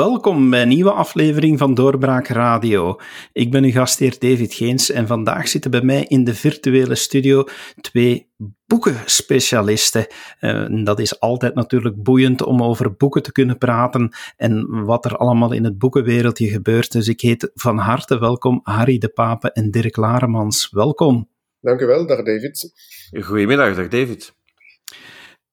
Welkom bij een nieuwe aflevering van Doorbraak Radio. Ik ben uw gastheer David Geens en vandaag zitten bij mij in de virtuele studio twee boekenspecialisten. Uh, dat is altijd natuurlijk boeiend om over boeken te kunnen praten en wat er allemaal in het boekenwereldje gebeurt. Dus ik heet van harte welkom Harry de Pape en Dirk Laremans. Welkom. Dank u wel, dag David. Goedemiddag, dag David.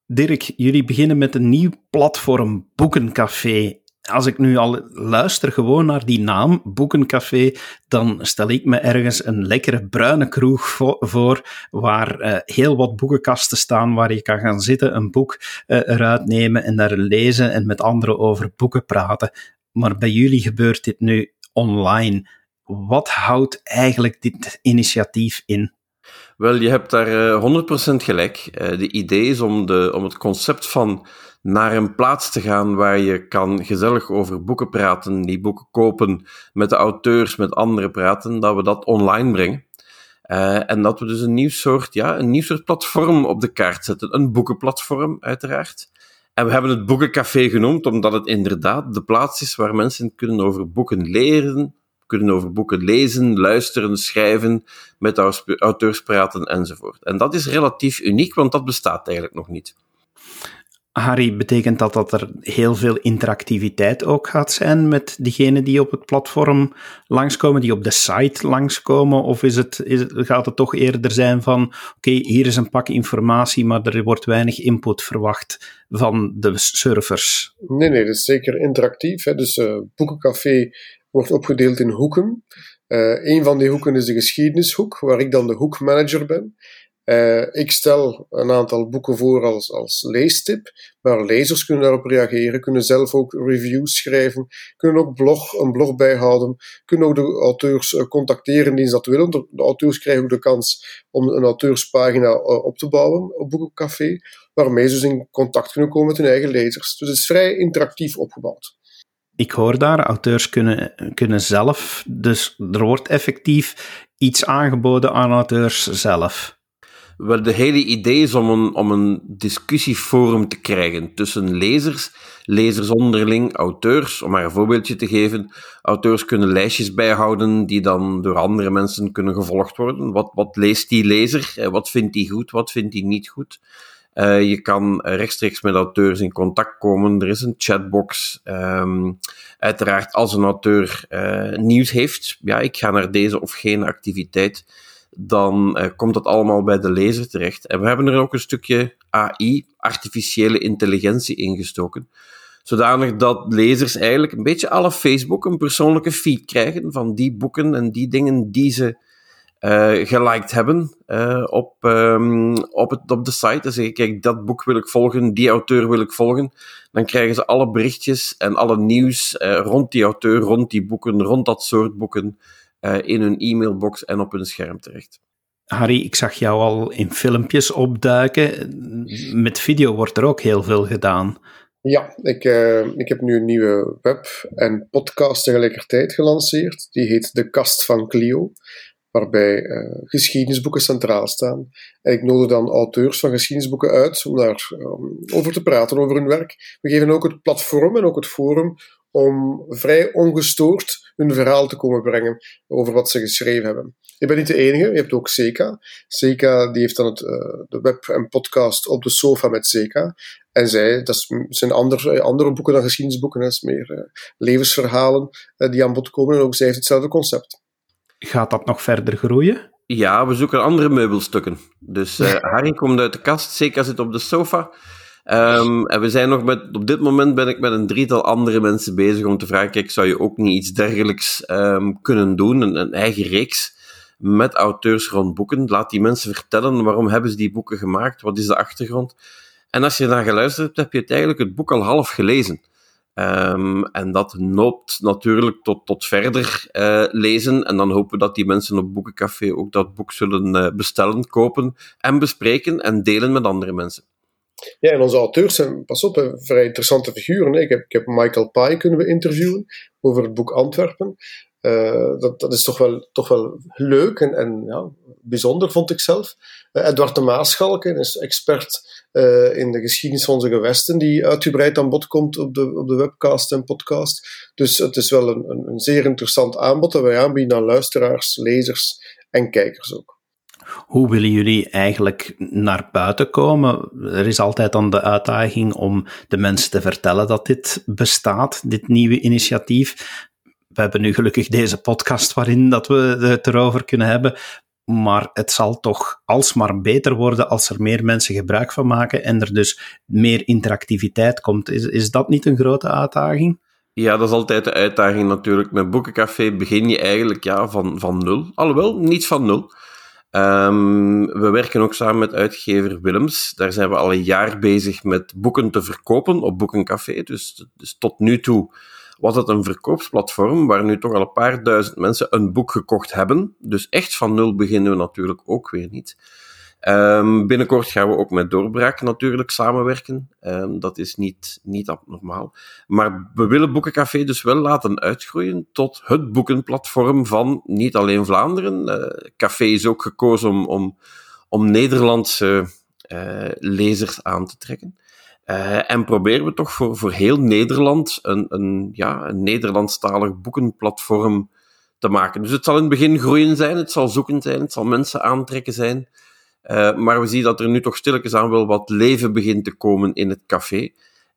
Dirk, jullie beginnen met een nieuw platform, Boekencafé als ik nu al luister gewoon naar die naam, Boekencafé, dan stel ik me ergens een lekkere bruine kroeg voor, waar uh, heel wat boekenkasten staan, waar je kan gaan zitten, een boek uh, eruit nemen en daar lezen en met anderen over boeken praten. Maar bij jullie gebeurt dit nu online. Wat houdt eigenlijk dit initiatief in? Wel, je hebt daar uh, 100% gelijk. de idee is om, de, om het concept van naar een plaats te gaan waar je kan gezellig over boeken praten, die boeken kopen, met de auteurs, met anderen praten, dat we dat online brengen. Uh, en dat we dus een nieuw soort, ja, een nieuw soort platform op de kaart zetten. Een boekenplatform, uiteraard. En we hebben het Boekencafé genoemd, omdat het inderdaad de plaats is waar mensen kunnen over boeken leren, kunnen over boeken lezen, luisteren, schrijven, met auteurs praten enzovoort. En dat is relatief uniek, want dat bestaat eigenlijk nog niet. Harry, betekent dat dat er heel veel interactiviteit ook gaat zijn met diegenen die op het platform langskomen, die op de site langskomen? Of is het, is gaat het toch eerder zijn van, oké, hier is een pak informatie, maar er wordt weinig input verwacht van de servers? Nee, nee, dat is zeker interactief. Hè. Dus uh, Boekencafé wordt opgedeeld in hoeken. Uh, een van die hoeken is de geschiedenishoek, waar ik dan de hoekmanager ben. Uh, ik stel een aantal boeken voor als, als leestip, maar lezers kunnen daarop reageren, kunnen zelf ook reviews schrijven, kunnen ook blog, een blog bijhouden, kunnen ook de auteurs uh, contacteren die ze dat willen. De, auteurs krijgen ook de kans om een auteurspagina uh, op te bouwen op Boekencafé, waarmee ze dus in contact kunnen komen met hun eigen lezers. Dus het is vrij interactief opgebouwd. Ik hoor daar, auteurs kunnen, kunnen zelf, dus er wordt effectief iets aangeboden aan auteurs zelf. Wel, de hele idee is om een, om een discussieforum te krijgen tussen lezers, lezers onderling, auteurs, om maar een voorbeeldje te geven. Auteurs kunnen lijstjes bijhouden die dan door andere mensen kunnen gevolgd worden. Wat, wat leest die lezer? Eh, wat vindt hij goed? Wat vindt hij niet goed? Uh, je kan rechtstreeks met auteurs in contact komen. Er is een chatbox. Um, uiteraard, als een auteur uh, nieuws heeft, ja, ik ga naar deze of geen activiteit dan uh, komt dat allemaal bij de lezer terecht. En we hebben er ook een stukje AI, artificiële intelligentie, ingestoken. Zodanig dat lezers eigenlijk een beetje alle Facebook een persoonlijke feed krijgen van die boeken en die dingen die ze uh, geliked hebben uh, op, um, op, het, op de site. Dan zeggen, kijk, dat boek wil ik volgen, die auteur wil ik volgen. Dan krijgen ze alle berichtjes en alle nieuws rond die auteur, rond die boeken, rond dat soort boeken in hun e-mailbox en op hun scherm terecht. Harry, ik zag jou al in filmpjes opduiken. Met video wordt er ook heel veel gedaan. Ja, ik, uh, ik heb nu een nieuwe web- en podcast tegelijkertijd gelanceerd. Die heet De Kast van Clio, waarbij uh, geschiedenisboeken centraal staan. En ik nodig dan auteurs van geschiedenisboeken uit om daarover um, over te praten, over hun werk. We geven ook het platform en ook het forum om vrij ongestoord hun verhaal te komen brengen over wat ze geschreven hebben. Ik ben niet de enige, je hebt ook Seca. Seca die heeft dan het, uh, de web en podcast op de sofa met Seca. En zij, dat zijn andere, andere boeken dan geschiedenisboeken, dat is meer uh, levensverhalen uh, die aan bod komen. En ook zij heeft hetzelfde concept. Gaat dat nog verder groeien? Ja, we zoeken andere meubelstukken. Dus Harry komt uit de kast, Seca zit op de sofa. Um, en we zijn nog met, op dit moment ben ik met een drietal andere mensen bezig om te vragen, kijk, zou je ook niet iets dergelijks um, kunnen doen, een, eigen reeks met auteurs rond boeken? Laat die mensen vertellen, waarom hebben ze die boeken gemaakt? Wat is de achtergrond? En als je naar geluisterd hebt, heb je het eigenlijk het boek al half gelezen. Um, en dat noopt natuurlijk tot, tot verder uh, lezen. En dan hopen we dat die mensen op Boekencafé ook dat boek zullen uh, bestellen, kopen en bespreken en delen met andere mensen. Ja, en onze auteurs zijn, pas op, vrij interessante figuren. Ik heb, ik heb Michael Pai kunnen we interviewen over het boek Antwerpen. dat, dat is toch wel, toch wel leuk en, en ja, bijzonder, vond ik zelf. Edward de Maaschalken is expert in de geschiedenis van onze gewesten, die uitgebreid aan bod komt op de, op de webcast en podcast. Dus het is wel een, een, een zeer interessant aanbod dat wij aanbieden aan luisteraars, lezers en kijkers ook. Hoe willen jullie eigenlijk naar buiten komen? Er is altijd dan de uitdaging om de mensen te vertellen dat dit bestaat, dit nieuwe initiatief. We hebben nu gelukkig deze podcast waarin dat we het erover kunnen hebben. Maar het zal toch alsmaar beter worden als er meer mensen gebruik van maken en er dus meer interactiviteit komt. Is, is dat niet een grote uitdaging? Ja, dat is altijd de uitdaging natuurlijk. Met Boekencafé begin je eigenlijk ja, van, van nul. Alhoewel, niet van nul. Um, we werken ook samen met uitgever Willems. Daar zijn we al een jaar bezig met boeken te verkopen op Boekencafé. Dus, dus tot nu toe was het een verkoopsplatform waar nu toch al een paar duizend mensen een boek gekocht hebben. Dus echt van nul beginnen we natuurlijk ook weer niet. Um, binnenkort gaan we ook met Doorbraak natuurlijk samenwerken. Um, dat is niet, niet abnormaal. Maar we willen Boekencafé dus wel laten uitgroeien tot het boekenplatform van niet alleen Vlaanderen. Uh, Café is ook gekozen om, om, om Nederlandse uh, lezers aan te trekken. Uh, en proberen we toch voor, voor heel Nederland een, een, ja, een Nederlandstalig boekenplatform te maken. Dus het zal in het begin groeien zijn, het zal zoeken zijn, het zal mensen aantrekken zijn. Uh, maar we zien dat er nu toch stilletjes aan wel wat leven begint te komen in het café.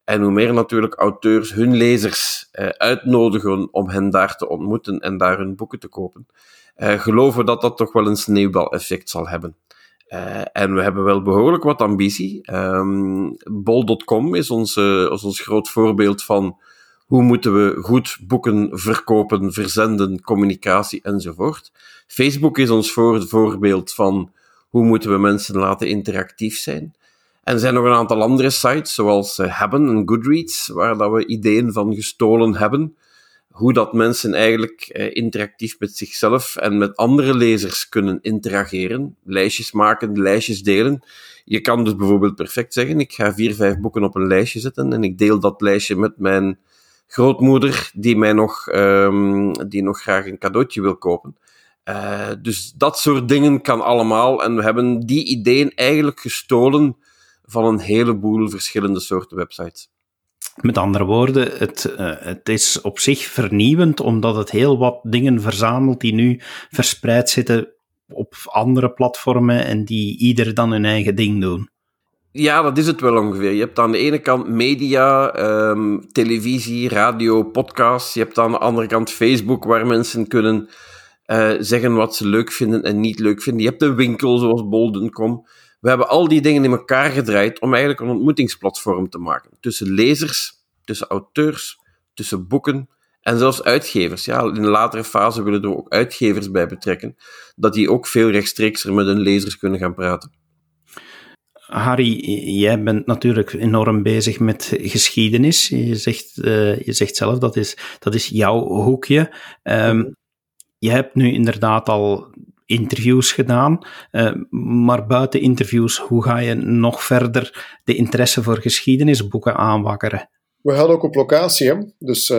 En hoe meer natuurlijk auteurs hun lezers uh, uitnodigen om hen daar te ontmoeten en daar hun boeken te kopen, uh, geloven dat dat toch wel een sneeuwbaleffect zal hebben. en we hebben wel behoorlijk wat ambitie. Um, Bol.com is ons, is ons groot voorbeeld van hoe moeten we goed boeken verkopen, verzenden, communicatie enzovoort. Facebook is ons voor, voorbeeld van hoe moeten we mensen laten interactief zijn? En er zijn nog een aantal andere sites, zoals uh, Hebben en Goodreads, waar dat we ideeën van gestolen hebben. Hoe dat mensen eigenlijk uh, interactief met zichzelf en met andere lezers kunnen interageren. Lijstjes maken, lijstjes delen. Je kan dus bijvoorbeeld perfect zeggen, ik ga vier, vijf boeken op een lijstje zetten en ik deel dat lijstje met mijn grootmoeder, die mij nog, um, die nog graag een cadeautje wil kopen. Uh, dus dat soort dingen kan allemaal. En we hebben die ideeën eigenlijk gestolen van een heleboel verschillende soorten websites. Met andere woorden, het, uh, het is op zich vernieuwend, omdat het heel wat dingen verzamelt die nu verspreid zitten op andere platformen en die ieder dan hun eigen ding doen. Ja, dat is het wel ongeveer. Je hebt aan de ene kant media, um, televisie, radio, podcasts. Je hebt aan de andere kant Facebook, waar mensen kunnen uh, zeggen wat ze leuk vinden en niet leuk vinden. Je hebt een winkel zoals Bolden.com. We hebben al die dingen in elkaar gedraaid om eigenlijk een ontmoetingsplatform te maken. Tussen lezers, tussen auteurs, tussen boeken en zelfs uitgevers. Ja, in een latere fase willen we er ook uitgevers bij betrekken, dat die ook veel rechtstreeks met hun lezers kunnen gaan praten. Harry, jij bent natuurlijk enorm bezig met geschiedenis. Je zegt, uh, je zegt zelf dat is, dat is jouw hoekje. Um, je hebt nu inderdaad al interviews gedaan, uh, maar buiten interviews, hoe ga je nog verder de interesse voor geschiedenisboeken aanwakkeren? We gaan ook op locatie, dus uh,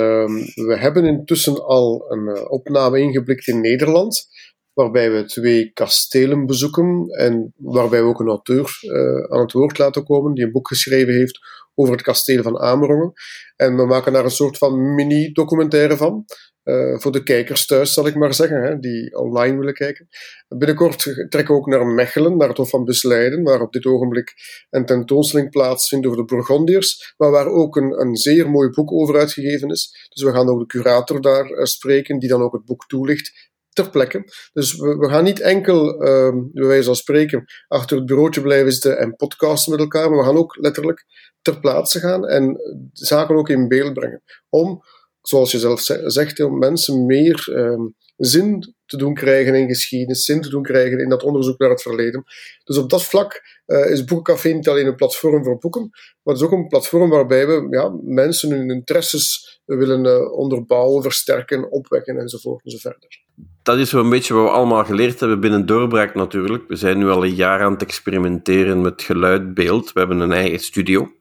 we hebben intussen al een uh, opname ingeblikt in Nederland, waarbij we twee kastelen bezoeken en waarbij we ook een auteur uh, aan het woord laten komen die een boek geschreven heeft over het kasteel van Amerongen. En we maken daar een soort van mini-documentaire van. Uh, voor de kijkers thuis, zal ik maar zeggen, hè, die online willen kijken. Binnenkort trekken we ook naar Mechelen, naar het Hof van Busleiden, waar op dit ogenblik een tentoonstelling plaatsvindt over de Burgondiërs, maar waar ook een, een zeer mooi boek over uitgegeven is. Dus we gaan ook de curator daar uh, spreken, die dan ook het boek toelicht ter plekke. Dus we, we gaan niet enkel, uh, bij wijze van spreken, achter het bureautje blijven zitten en podcasten met elkaar, maar we gaan ook letterlijk ter plaatse gaan en zaken ook in beeld brengen. Om zoals je zelf zegt, om mensen meer um, zin te doen krijgen in geschiedenis, zin te doen krijgen in dat onderzoek naar het verleden. Dus op dat vlak uh, is Boekencafé niet alleen een platform voor boeken, maar het is ook een platform waarbij we ja, mensen hun interesses willen uh, onderbouwen, versterken, opwekken enzovoort enzoverder. Dat is een beetje wat we allemaal geleerd hebben binnen Doorbraak natuurlijk. We zijn nu al een jaar aan het experimenteren met geluid, beeld. We hebben een eigen studio.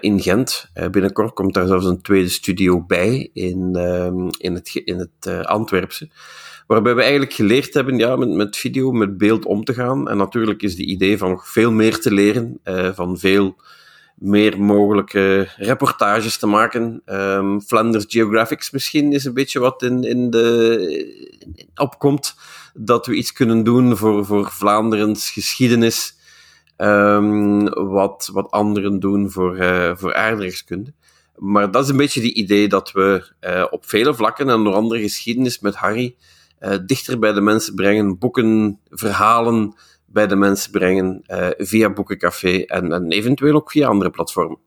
In Gent. binnenkort komt daar zelfs een tweede studio bij in, ehm, in het, in het Antwerpse. Waarbij we eigenlijk geleerd hebben ja, met, met video, met beeld om te gaan. En natuurlijk is de idee van nog veel meer te leren, van veel meer mogelijke reportages te maken. Um, Flanders Geographics misschien is een beetje wat in, in de, opkomt. Dat we iets kunnen doen voor, voor Vlaanderens geschiedenis. Um, wat, wat anderen doen voor, uh, voor aardrijkskunde. Maar dat is een beetje die idee dat we uh, op vele vlakken en onder andere geschiedenis met Harry uh, dichter bij de mensen brengen, boeken, verhalen, bij de mensen brengen via Boekencafé en, en eventueel ook via andere platformen.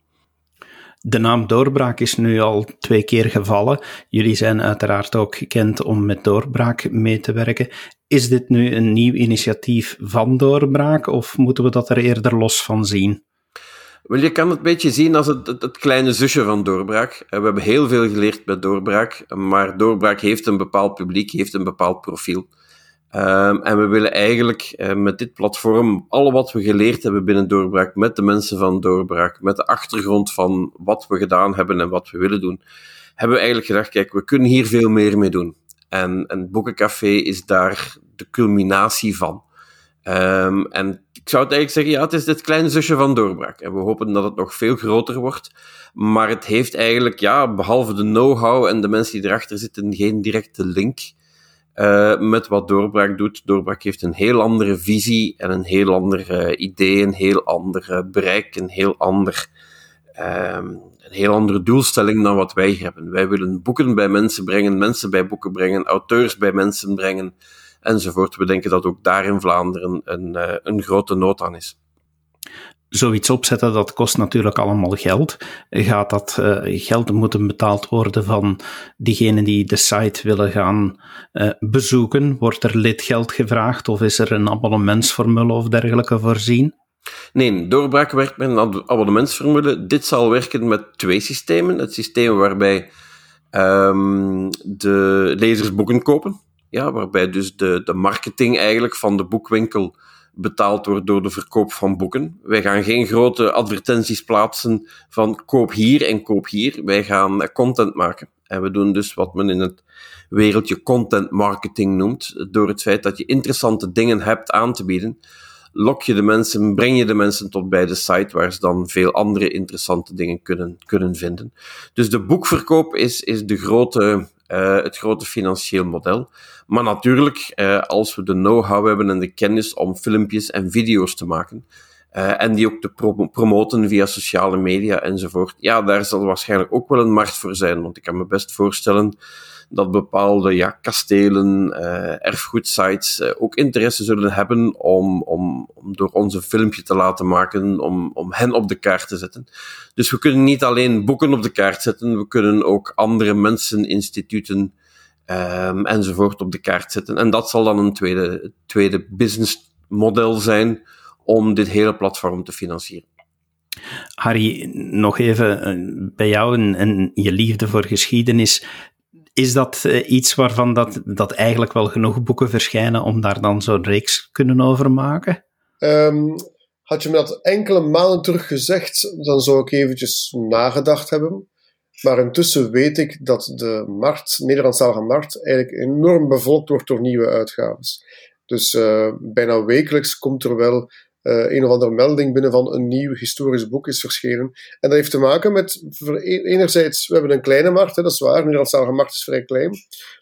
De naam Doorbraak is nu al twee keer gevallen. Jullie zijn uiteraard ook gekend om met Doorbraak mee te werken. Is dit nu een nieuw initiatief van Doorbraak of moeten we dat er eerder los van zien? Wel, je kan het een beetje zien als het, het, het, kleine zusje van Doorbraak. Eh, we hebben heel veel geleerd bij Doorbraak, maar Doorbraak heeft een bepaald publiek, heeft een bepaald profiel. Um, en we willen eigenlijk uh, met dit platform alle wat we geleerd hebben binnen Doorbraak, met de mensen van Doorbraak, met de achtergrond van wat we gedaan hebben en wat we willen doen, hebben we eigenlijk gedacht, kijk, we kunnen hier veel meer mee doen. En een boekencafé is daar de culminatie van. Um, en ik zou het eigenlijk zeggen, ja, het is dit kleine zusje van Doorbraak. En we hopen dat het nog veel groter wordt. Maar het heeft eigenlijk, ja, behalve de know-how en de mensen die erachter zitten, geen directe link uh, met wat Doorbraak doet. Doorbraak heeft een heel andere visie en een heel ander uh, idee, een heel ander bereik, een heel ander, um, een heel andere doelstelling dan wat wij hebben. Wij willen boeken bij mensen brengen, mensen bij boeken brengen, auteurs bij mensen brengen, enzovoort. We denken dat ook daar in Vlaanderen een, een grote nood aan is zoiets opzetten, dat kost natuurlijk allemaal geld. Gaat dat uh, geld moeten betaald worden van diegenen die de site willen gaan uh, bezoeken? Wordt er lidgeld gevraagd of is er een abonnementsformule of dergelijke voorzien? Nee, Doorbraak werkt met een abonnementsformule. Dit zal werken met twee systemen. Het systeem waarbij um, de lezers boeken kopen. Ja, waarbij dus de, de marketing eigenlijk van de boekwinkel betaald wordt door de verkoop van boeken. Wij gaan geen grote advertenties plaatsen van koop hier en koop hier. Wij gaan content maken. En we doen dus wat men in het wereldje content marketing noemt. Door het feit dat je interessante dingen hebt aan te bieden, lok je de mensen, breng je de mensen tot bij de site waar ze dan veel andere interessante dingen kunnen, kunnen vinden. Dus de boekverkoop is, is de grote, uh, het grote financieel model. Maar natuurlijk, uh, als we de know-how hebben en de kennis om filmpjes en video's te maken, uh, en die ook te pro promoten via sociale media enzovoort, ja, daar zal waarschijnlijk ook wel een markt voor zijn. Want ik kan me best voorstellen dat bepaalde ja, kastelen, uh, erfgoedsites uh, ook interesse zullen hebben om, om, om door ons een filmpje te laten maken, om, om hen op de kaart te zetten. Dus we kunnen niet alleen boeken op de kaart zetten, we kunnen ook andere mensen, instituten um, enzovoort op de kaart zetten. En dat zal dan een tweede, tweede businessmodel zijn om dit hele platform te financieren. Harry, nog even eh, bij jou en, je liefde voor geschiedenis. Is dat uh, iets waarvan dat, dat eigenlijk wel genoeg boeken verschijnen om daar dan zo'n reeks kunnen over maken? Um, had je me dat enkele maanden terug gezegd, dan zou ik eventjes nagedacht hebben. Maar intussen weet ik dat de markt, Nederlandstalige markt, eigenlijk enorm bevolkt wordt door nieuwe uitgaves. Dus uh, bijna wekelijks komt er wel uh, een of andere melding binnen van een nieuw historisch boek is verschenen. En dat heeft te maken met, enerzijds, we hebben een kleine markt, hè, dat is waar, de Nederlandstalige markt is vrij klein, maar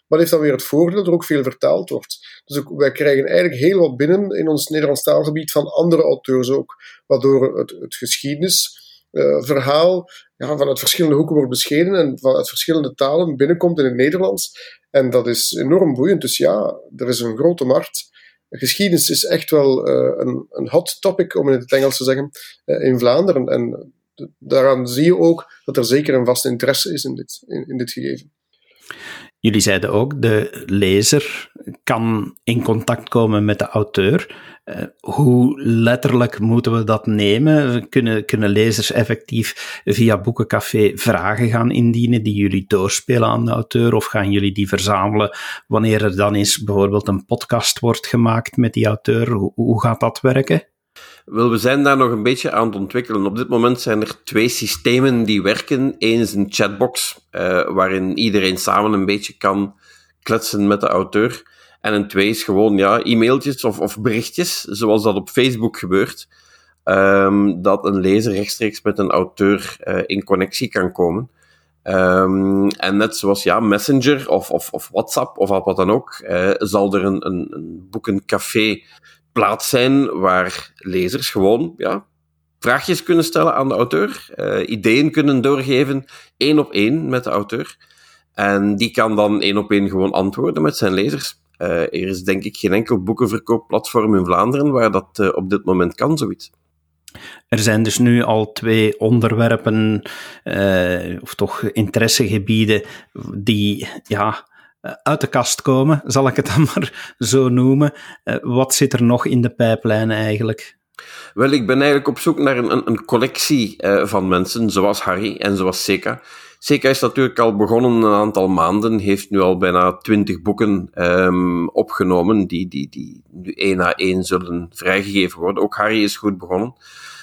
dat heeft dan weer het voordeel dat er ook veel vertaald wordt. Dus ook, wij krijgen eigenlijk heel wat binnen in ons Nederlands taalgebied van andere auteurs ook, waardoor het, het geschiedenis uh, verhaal ja, vanuit verschillende hoeken wordt beschenen en vanuit verschillende talen binnenkomt in het Nederlands. En dat is enorm boeiend. Dus ja, er is een grote markt. Geschiedenis is echt wel uh, een, een hot topic, om in het Engels te zeggen, uh, in Vlaanderen. En daaraan zie je ook dat er zeker een vaste interesse is in dit, in, in dit gegeven. Jullie zeiden ook, de lezer kan in contact komen met de auteur. Uh, hoe letterlijk moeten we dat nemen? Kunnen, kunnen lezers effectief via Boekencafé vragen gaan indienen die jullie doorspelen aan de auteur? Of gaan jullie die verzamelen wanneer er dan eens bijvoorbeeld een podcast wordt gemaakt met die auteur? Hoe gaat dat werken? Wel, we zijn daar nog een beetje aan het ontwikkelen. Op dit moment zijn er twee systemen die werken. Eén is een chatbox, uh, waarin iedereen samen een beetje kan kletsen met de auteur. En een twee is gewoon ja, e-mailtjes of, of berichtjes, zoals dat op Facebook gebeurt. Um, dat een lezer rechtstreeks met een auteur uh, in connectie kan komen. Um, en net zoals ja, Messenger of, of, of WhatsApp of wat dan ook, uh, zal er een, een, een boekencafé plaats zijn waar lezers gewoon ja, vraagjes kunnen stellen aan de auteur, uh, ideeën kunnen doorgeven, één op één met de auteur. En die kan dan één op één gewoon antwoorden met zijn lezers. Uh, er is denk ik geen enkel boekenverkoopplatform in Vlaanderen waar dat uh, op dit moment kan, zoiets. Er zijn dus nu al twee onderwerpen, of toch interessegebieden, die ja, uit de kast komen, zal ik het dan maar zo noemen. Uh, wat zit er nog in de pijplijn eigenlijk? Wel, ik ben eigenlijk op zoek naar een, een collectie uh, van mensen, zoals Harry en zoals Seka. Seka is natuurlijk al begonnen een aantal maanden, heeft nu al bijna twintig boeken um, opgenomen, die, die, die nu één na één zullen vrijgegeven worden. Ook Harry is goed begonnen.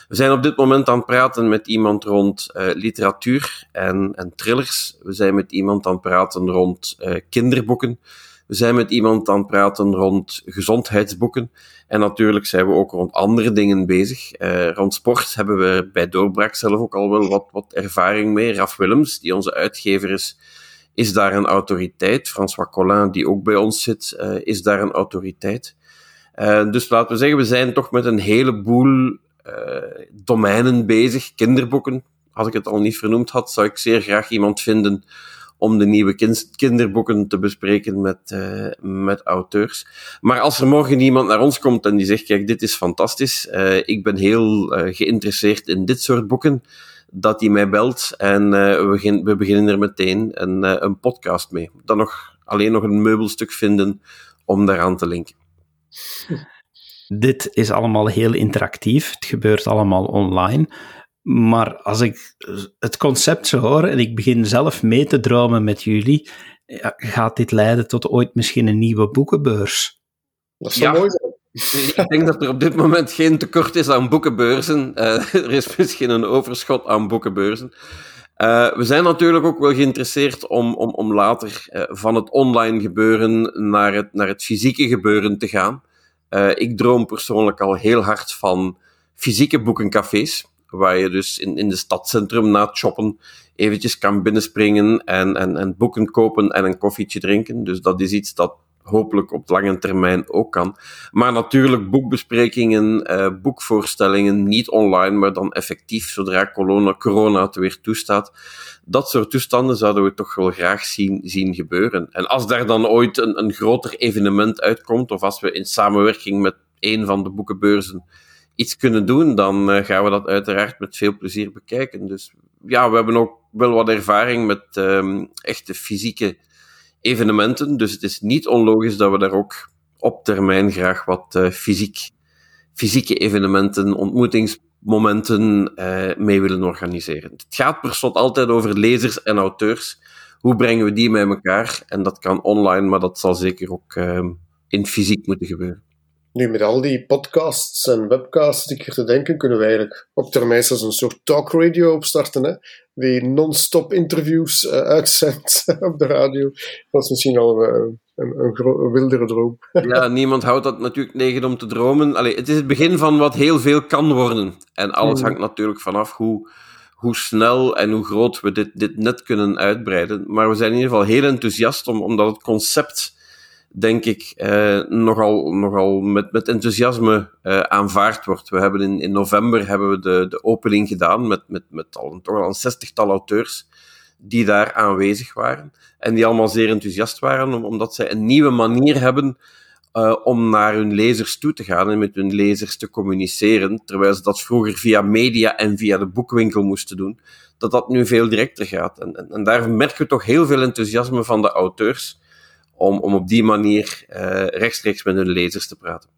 We zijn op dit moment aan het praten met iemand rond uh, literatuur en, en thrillers. We zijn met iemand aan het praten rond uh, kinderboeken. We zijn met iemand aan het praten rond gezondheidsboeken. En natuurlijk zijn we ook rond andere dingen bezig. Uh, rond sport hebben we bij Doorbraak zelf ook al wel wat, wat ervaring mee. Raf Willems, die onze uitgever is, is daar een autoriteit. François Collin, die ook bij ons zit, is daar een autoriteit. Dus laten we zeggen, we zijn toch met een heleboel domeinen bezig. Kinderboeken, als ik het al niet vernoemd had, zou ik zeer graag iemand vinden om de nieuwe kind, kinderboeken te bespreken met, uh, met auteurs. Maar als er morgen iemand naar ons komt en die zegt, kijk, dit is fantastisch, uh, ik ben heel geïnteresseerd in dit soort boeken, dat hij mij belt en we, we beginnen er meteen een, een podcast mee. Dan nog alleen nog een meubelstuk vinden om daaraan te linken. Dit is allemaal heel interactief. Het gebeurt allemaal online. Maar als ik het concept zo hoor en ik begin zelf mee te dromen met jullie, ja, gaat dit leiden tot ooit misschien een nieuwe boekenbeurs? Dat zou ja. mooi zijn. Ik denk dat er op dit moment geen tekort is aan boekenbeurzen. Uh, er is misschien een overschot aan boekenbeurzen. Uh, we zijn natuurlijk ook wel geïnteresseerd om, om, om later uh, van het online gebeuren naar het, naar het fysieke gebeuren te gaan. Ik droom persoonlijk al heel hard van fysieke boekencafés waar je dus in, in de stadcentrum na het shoppen eventjes kan binnenspringen en, en, en boeken kopen en een koffietje drinken. Dus dat is iets dat hopelijk op lange termijn ook kan. Maar natuurlijk boekbesprekingen, eh, boekvoorstellingen, niet online, maar dan effectief zodra corona, corona het weer toestaat. Dat soort toestanden zouden we toch wel graag zien, zien gebeuren. En als daar dan ooit een, een groter evenement uitkomt, of als we in samenwerking met een van de boekenbeurzen iets kunnen doen, dan uh, gaan we dat uiteraard met veel plezier bekijken. Dus ja, we hebben ook wel wat ervaring met um, echte fysieke evenementen. Dus het is niet onlogisch dat we daar ook op termijn graag wat uh, fysiek, fysieke evenementen, ontmoetingsmomenten uh, mee willen organiseren. Het gaat per slot altijd over lezers en auteurs. Hoe brengen we die bij elkaar? En dat kan online, maar dat zal zeker ook uh, in fysiek moeten gebeuren. Nu, met al die podcasts en webcasts die ik hier te denken, kunnen we eigenlijk op termijn zelfs een soort talkradio opstarten, hè? die non-stop interviews uh, uitzendt op de radio. Dat is misschien al een, een, een, een, wildere droom. ja, niemand houdt dat natuurlijk tegen om te dromen. Allee, het is het begin van wat heel veel kan worden. En alles hangt natuurlijk vanaf hoe, hoe snel en hoe groot we dit, dit net kunnen uitbreiden. Maar we zijn in ieder geval heel enthousiast om, omdat het concept denk ik, eh, nogal, nogal met, met enthousiasme eh, aanvaard wordt. We hebben in, in november hebben we de, de opening gedaan met, met, met al, toch al een zestigtal auteurs die daar aanwezig waren. En die allemaal zeer enthousiast waren, omdat zij een nieuwe manier hebben uh, om naar hun lezers toe te gaan en met hun lezers te communiceren, terwijl ze dat vroeger via media en via de boekwinkel moesten doen, dat dat nu veel directer gaat. En, en, en daar merken we toch heel veel enthousiasme van de auteurs om, om op die manier uh, rechtstreeks met hun lezers te praten.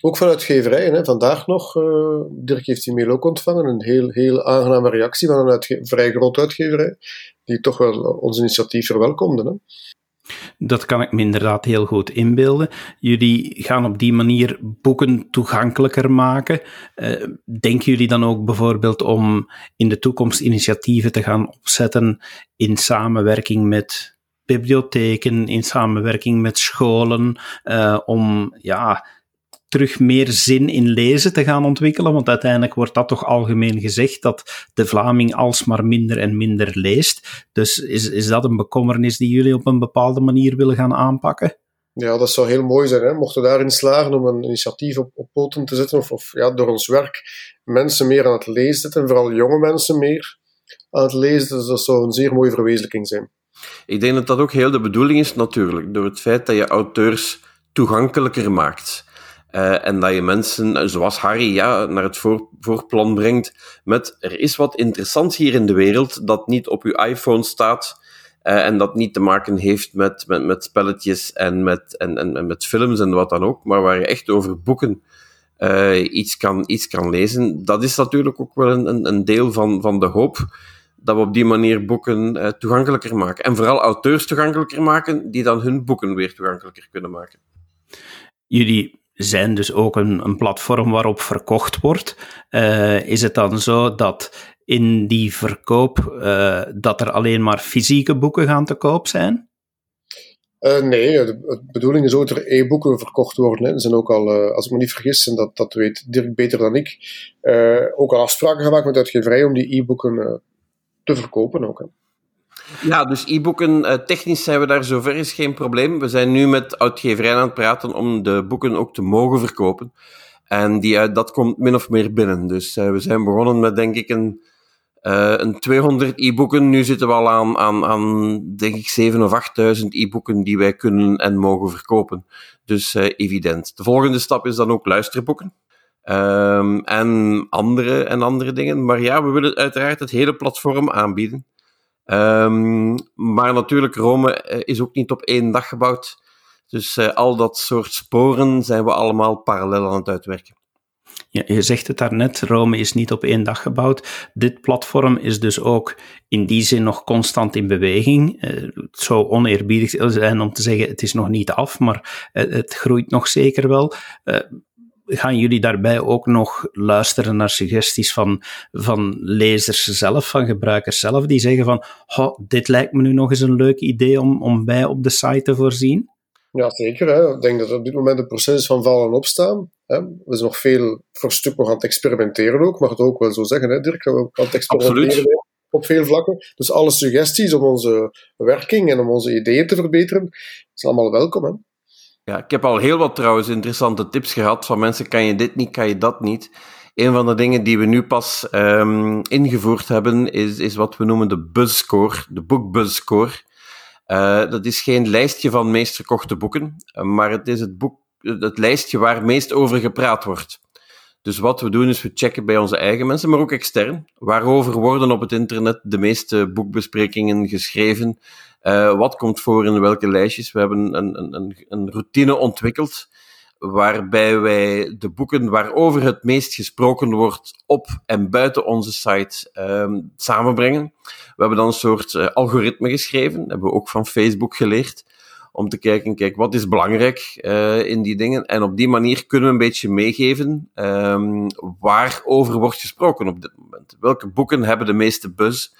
Ook van uitgeverijen. Hè. Vandaag nog, uh, Dirk heeft die mail ook ontvangen, een heel, heel aangename reactie van een vrij grote uitgeverij, die toch wel ons initiatief verwelkomde. Hè. Dat kan ik me inderdaad heel goed inbeelden. Jullie gaan op die manier boeken toegankelijker maken. Uh, denken jullie dan ook bijvoorbeeld om in de toekomst initiatieven te gaan opzetten in samenwerking met bibliotheken, in samenwerking met scholen, uh, om ja, terug meer zin in lezen te gaan ontwikkelen, want uiteindelijk wordt dat toch algemeen gezegd dat de Vlaming alsmaar minder en minder leest. Dus is, is dat een bekommernis die jullie op een bepaalde manier willen gaan aanpakken? Ja, dat zou heel mooi zijn. Hè? Mochten we daarin slagen om een initiatief op, op poten te zetten, of, of ja, door ons werk mensen meer aan het lezen zetten, en vooral jonge mensen meer aan het lezen, dus dat zou een zeer mooie verwezenlijking zijn. Ik denk dat dat ook heel de bedoeling is, natuurlijk, door het feit dat je auteurs toegankelijker maakt. Uh, en dat je mensen, eh, zoals Harry, ja, naar het voor, voorplan brengt met er is wat interessants hier in de wereld dat niet op uw iPhone staat uh, en dat niet te maken heeft met, met, met spelletjes en met, en, en, met films en wat dan ook, maar waar je echt over boeken iets, kan, iets kan lezen. Dat is natuurlijk ook wel een, een deel van, van de hoop dat we op die manier boeken toegankelijker maken. En vooral auteurs toegankelijker maken, die dan hun boeken weer toegankelijker kunnen maken. Jullie zijn dus ook een, een platform waarop verkocht wordt. Uh, is het dan zo dat in die verkoop uh, dat er alleen maar fysieke boeken gaan te koop zijn? Uh, nee, de, de, bedoeling is ook dat er e-boeken verkocht worden. Hè. Er zijn ook al, als ik me niet vergis, en dat, dat weet Dirk beter dan ik, ook al afspraken gemaakt met uitgeverij om die e-boeken te verkopen ook. Hè. Ja, dus e-boeken, uh, technisch zijn we daar zover is geen probleem. We zijn nu met uitgeverij aan het praten om de boeken ook te mogen verkopen. En die, uh, dat komt min of meer binnen. Dus uh, we zijn begonnen met, denk ik, een, een 200 e-boeken. Nu zitten we al aan, aan, aan denk ik, 7 of 8.000 e-boeken die wij kunnen en mogen verkopen. Dus evident. De volgende stap is dan ook luisterboeken. Um, en, andere, en andere dingen. Maar ja, we willen uiteraard het hele platform aanbieden. Um, maar natuurlijk, Rome eh, is ook niet op één dag gebouwd. Dus uh, al dat soort sporen zijn we allemaal parallel aan het uitwerken. Ja, je zegt het daarnet, Rome is niet op één dag gebouwd. Dit platform is dus ook in die zin nog constant in beweging. Uh, het zou oneerbiedig zijn om te zeggen, het is nog niet af, maar het groeit nog zeker wel. Gaan jullie daarbij ook nog luisteren naar suggesties van, van lezers zelf, van gebruikers zelf, die zeggen van, oh, dit lijkt me nu nog eens een leuk idee om, om bij op de site te voorzien? Ja, zeker. Hè. Ik denk dat op dit moment een proces is van vallen en opstaan. Hè. We zijn nog veel voor stuk nog aan het experimenteren ook, mag het ook wel zo zeggen, hè, Dirk? We aan het experimenteren Absoluut. op veel vlakken. Dus alle suggesties om onze werking en om onze ideeën te verbeteren, zijn allemaal welkom. Hè. Ja, ik heb al heel wat trouwens interessante tips gehad van mensen, kan je dit niet, kan je dat niet. Een van de dingen die we nu pas um, ingevoerd hebben, is, is wat we noemen de buzzscore, de boekbuzzscore. Uh, dat is geen lijstje van meest verkochte boeken, maar het is het, boek, het lijstje waar meest over gepraat wordt. Dus wat we doen is we checken bij onze eigen mensen, maar ook extern. Waarover worden op het internet de meeste boekbesprekingen geschreven? Uh, wat komt voor in welke lijstjes? We hebben een, een, een routine ontwikkeld waarbij wij de boeken waarover het meest gesproken wordt op en buiten onze site um, samenbrengen. We hebben dan een soort uh, algoritme geschreven, hebben we ook van Facebook geleerd, om te kijken, kijk, wat is belangrijk uh, in die dingen? En op die manier kunnen we een beetje meegeven um, waarover wordt gesproken op dit moment. Welke boeken hebben de meeste buzz?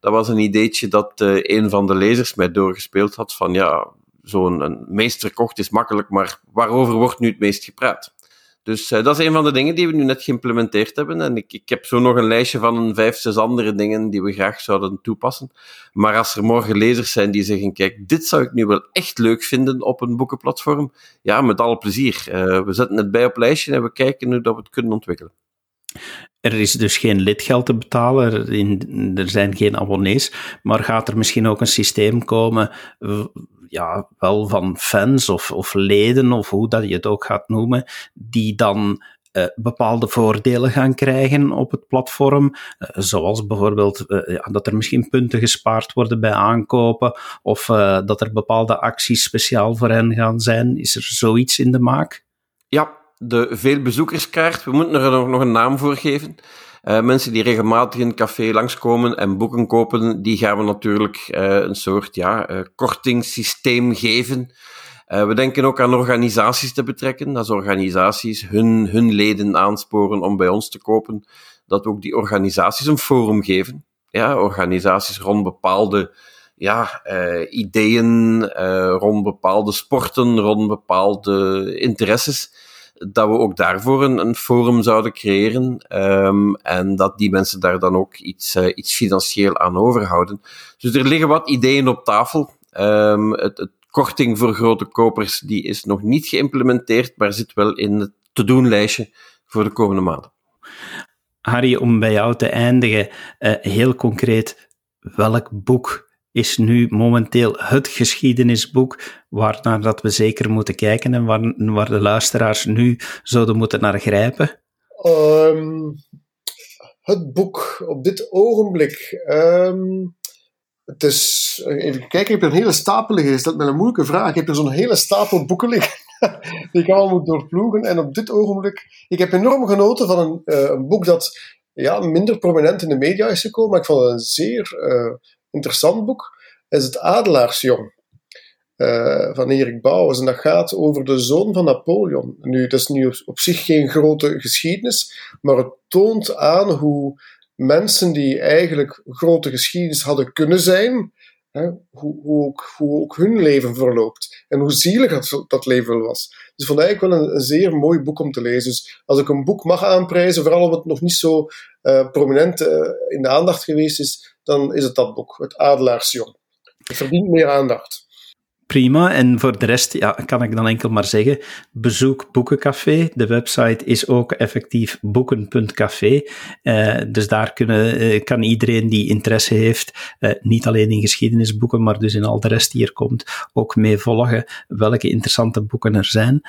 Dat was een ideetje dat uh, een van de lezers mij doorgespeeld had van ja, zo'n meesterkocht is makkelijk, maar waarover wordt nu het meest gepraat? Dus uh, dat is een van de dingen die we nu net geïmplementeerd hebben. En ik, ik heb zo nog een lijstje van een vijf, zes andere dingen die we graag zouden toepassen. Maar als er morgen lezers zijn die zeggen, kijk, dit zou ik nu wel echt leuk vinden op een boekenplatform, ja, met alle plezier. Uh, we zetten het bij op lijstje en we kijken hoe dat we het kunnen ontwikkelen. Er is dus geen lidgeld te betalen, er zijn geen abonnees, maar gaat er misschien ook een systeem komen, ja, wel van fans of, of leden, of hoe dat je het ook gaat noemen, die dan uh, bepaalde voordelen gaan krijgen op het platform, uh, zoals bijvoorbeeld uh, ja, dat er misschien punten gespaard worden bij aankopen, of dat er bepaalde acties speciaal voor hen gaan zijn. Is er zoiets in de maak? Ja, de veelbezoekerskaart. We moeten er nog, nog een naam voor geven. Uh, mensen die regelmatig in het café langskomen en boeken kopen, die gaan we natuurlijk uh, een soort ja, uh, kortingssysteem geven. we denken ook aan organisaties te betrekken, als organisaties hun, hun leden aansporen om bij ons te kopen, dat we ook die organisaties een forum geven. Ja, organisaties rond bepaalde ja, ideeën, rond bepaalde sporten, rond bepaalde interesses dat we ook daarvoor een, een forum zouden creëren um, en dat die mensen daar dan ook iets, uh, iets financieel aan overhouden. Dus er liggen wat ideeën op tafel. Um, het, korting voor grote kopers die is nog niet geïmplementeerd, maar zit wel in het te-doen lijstje voor de komende maanden. Harry, om bij jou te eindigen, uh, heel concreet, welk boek is nu momenteel het geschiedenisboek waarnaar dat we zeker moeten kijken en waar, waar de luisteraars nu zouden moeten naar grijpen? Um, het boek op dit ogenblik. Um, het is, even kijken, ik heb een hele stapel liggen. Is dat met een moeilijke vraag? Ik heb er zo'n hele stapel boeken liggen die ik allemaal moet doorploegen. En op dit ogenblik, ik heb enorm genoten van een, uh, een boek dat ja, minder prominent in de media is gekomen, maar ik vond het een zeer uh, interessant boek, is het Adelaarsjong. Uh, van Erik Bouwers. En dat gaat over de zoon van Napoleon. Nu, dat is nu op, zich geen grote geschiedenis, maar het toont aan hoe mensen die eigenlijk grote geschiedenis hadden kunnen zijn, hè, hoe, hoe ook hun leven verloopt. En hoe zielig dat, dat leven was. Dus vond eigenlijk wel een, zeer mooi boek om te lezen. Dus als ik een boek mag aanprijzen, vooral omdat het nog niet zo uh, prominent uh, in de aandacht geweest is, dan is het dat boek, Het Adelaarsjong. Het verdient meer aandacht. Prima. En voor de rest ja, kan ik dan enkel maar zeggen: bezoek Boekencafé. De website is ook effectief boeken.café. Uh, dus daar kunnen, uh, kan iedereen die interesse heeft, uh, niet alleen in geschiedenisboeken, maar dus in al de rest die er komt, ook mee volgen welke interessante boeken er zijn.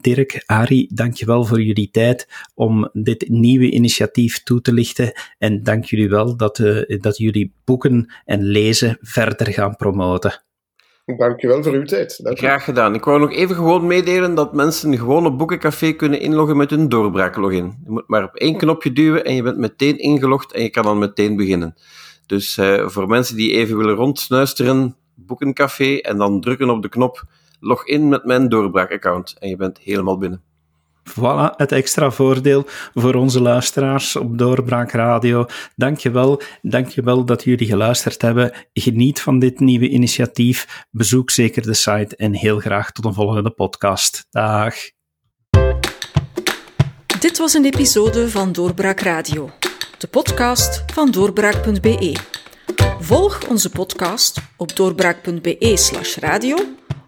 Dirk, Ari, dankjewel voor jullie tijd om dit nieuwe initiatief toe te lichten. En dank jullie wel dat, dat jullie boeken en lezen verder gaan promoten. Dankjewel voor uw tijd. Graag gedaan. Ik wou nog even gewoon meedelen dat mensen gewoon op Boekencafé kunnen inloggen met hun doorbraaklogin. Je moet maar op één knopje duwen en je bent meteen ingelogd en je kan dan meteen beginnen. Dus uh, voor mensen die even willen rondsnuisteren, Boekencafé en dan drukken op de knop log in met mijn doorbraakaccount en je bent helemaal binnen. Voilà, het extra voordeel voor onze luisteraars op Doorbraak Radio. Dankjewel, dankjewel dat jullie geluisterd hebben. Geniet van dit nieuwe initiatief. Bezoek zeker de site en heel graag tot een volgende podcast. Dag. Dit was een episode van Doorbraak Radio, de podcast van doorbraak.be. Volg onze podcast op doorbraak.be/radio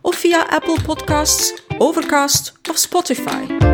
of via Apple Podcasts, Overcast of Spotify.